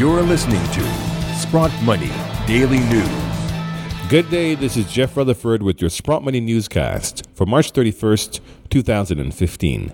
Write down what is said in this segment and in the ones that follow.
You're listening to Sprott Money Daily News. Good day, this is Jeff Rutherford with your Sprott Money Newscast for March 31st, 2015.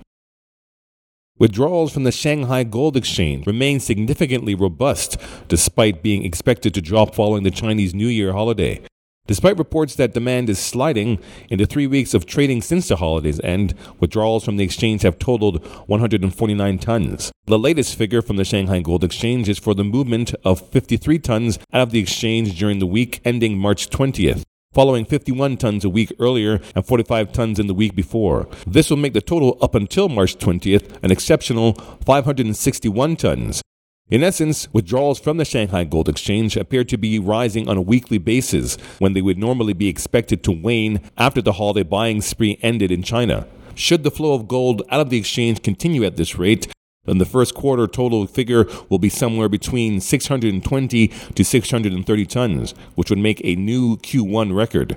Withdrawals from the Shanghai Gold Exchange remain significantly robust despite being expected to drop following the Chinese New Year holiday. Despite reports that demand is sliding, in the three weeks of trading since the holidays end, withdrawals from the exchange have totaled 149 tons. The latest figure from the Shanghai Gold Exchange is for the movement of 53 tons out of the exchange during the week ending March 20th following 51 tons a week earlier and 45 tons in the week before. This will make the total up until March 20th an exceptional 561 tons. In essence, withdrawals from the Shanghai Gold Exchange appear to be rising on a weekly basis when they would normally be expected to wane after the holiday buying spree ended in China. Should the flow of gold out of the exchange continue at this rate, then the first quarter total figure will be somewhere between 620 to 630 tons, which would make a new Q1 record.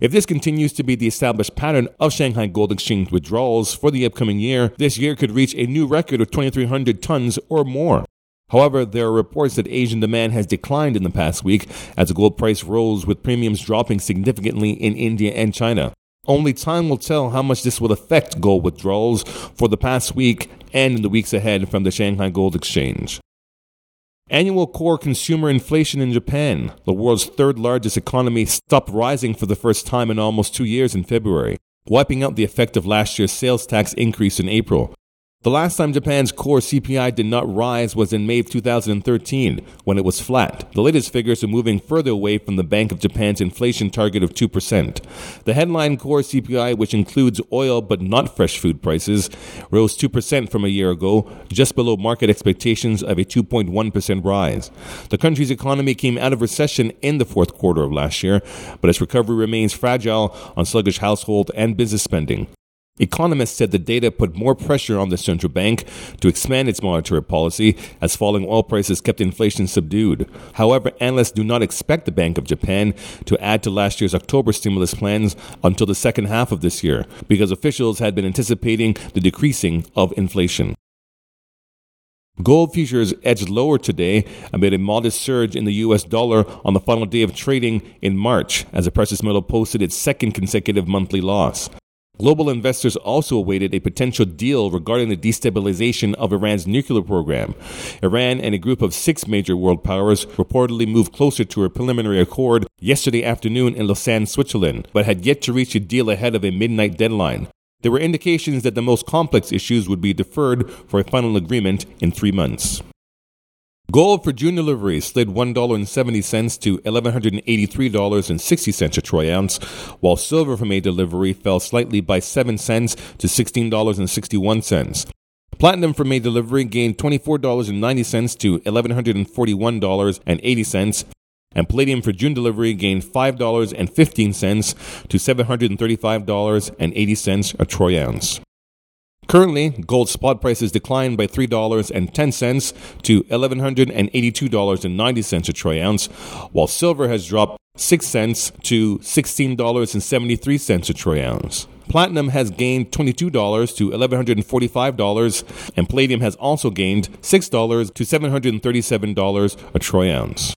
If this continues to be the established pattern of Shanghai Gold Exchange withdrawals for the upcoming year, this year could reach a new record of 2,300 tons or more. However, there are reports that Asian demand has declined in the past week as the gold price rose with premiums dropping significantly in India and China. Only time will tell how much this will affect gold withdrawals for the past week and in the weeks ahead from the Shanghai Gold Exchange. Annual core consumer inflation in Japan, the world's third largest economy, stopped rising for the first time in almost two years in February, wiping out the effect of last year's sales tax increase in April. The last time Japan's core CPI did not rise was in May of 2013, when it was flat. The latest figures are moving further away from the Bank of Japan's inflation target of 2%. The headline core CPI, which includes oil but not fresh food prices, rose 2% from a year ago, just below market expectations of a 2.1% rise. The country's economy came out of recession in the fourth quarter of last year, but its recovery remains fragile on sluggish household and business spending. Economists said the data put more pressure on the central bank to expand its monetary policy as falling oil prices kept inflation subdued. However, analysts do not expect the Bank of Japan to add to last year's October stimulus plans until the second half of this year because officials had been anticipating the decreasing of inflation. Gold futures edged lower today amid a modest surge in the US dollar on the final day of trading in March as the precious metal posted its second consecutive monthly loss. Global investors also awaited a potential deal regarding the destabilization of Iran's nuclear program. Iran and a group of six major world powers reportedly moved closer to a preliminary accord yesterday afternoon in Lausanne, Switzerland, but had yet to reach a deal ahead of a midnight deadline. There were indications that the most complex issues would be deferred for a final agreement in three months. Gold for June delivery slid $1.70 to $1,183.60 a troy ounce, while silver for May delivery fell slightly by 7 cents to $16.61. Platinum for May delivery gained $24.90 to $1,141.80, and palladium for June delivery gained $5.15 to $735.80 a troy ounce. Currently, gold spot prices declined by $3.10 to $1,182.90 a troy ounce, while silver has dropped 6 cents to $16.73 a troy ounce. Platinum has gained $22 to $1,145, and palladium has also gained $6 to $737 a troy ounce.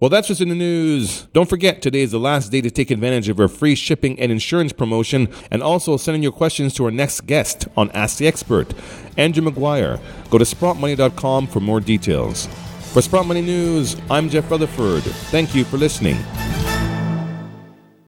Well, that's what's in the news. Don't forget, today is the last day to take advantage of our free shipping and insurance promotion, and also send in your questions to our next guest on Ask the Expert, Andrew Maguire. Go to sprottmoney.com for more details. For Sprott Money News, I'm Jeff Rutherford. Thank you for listening.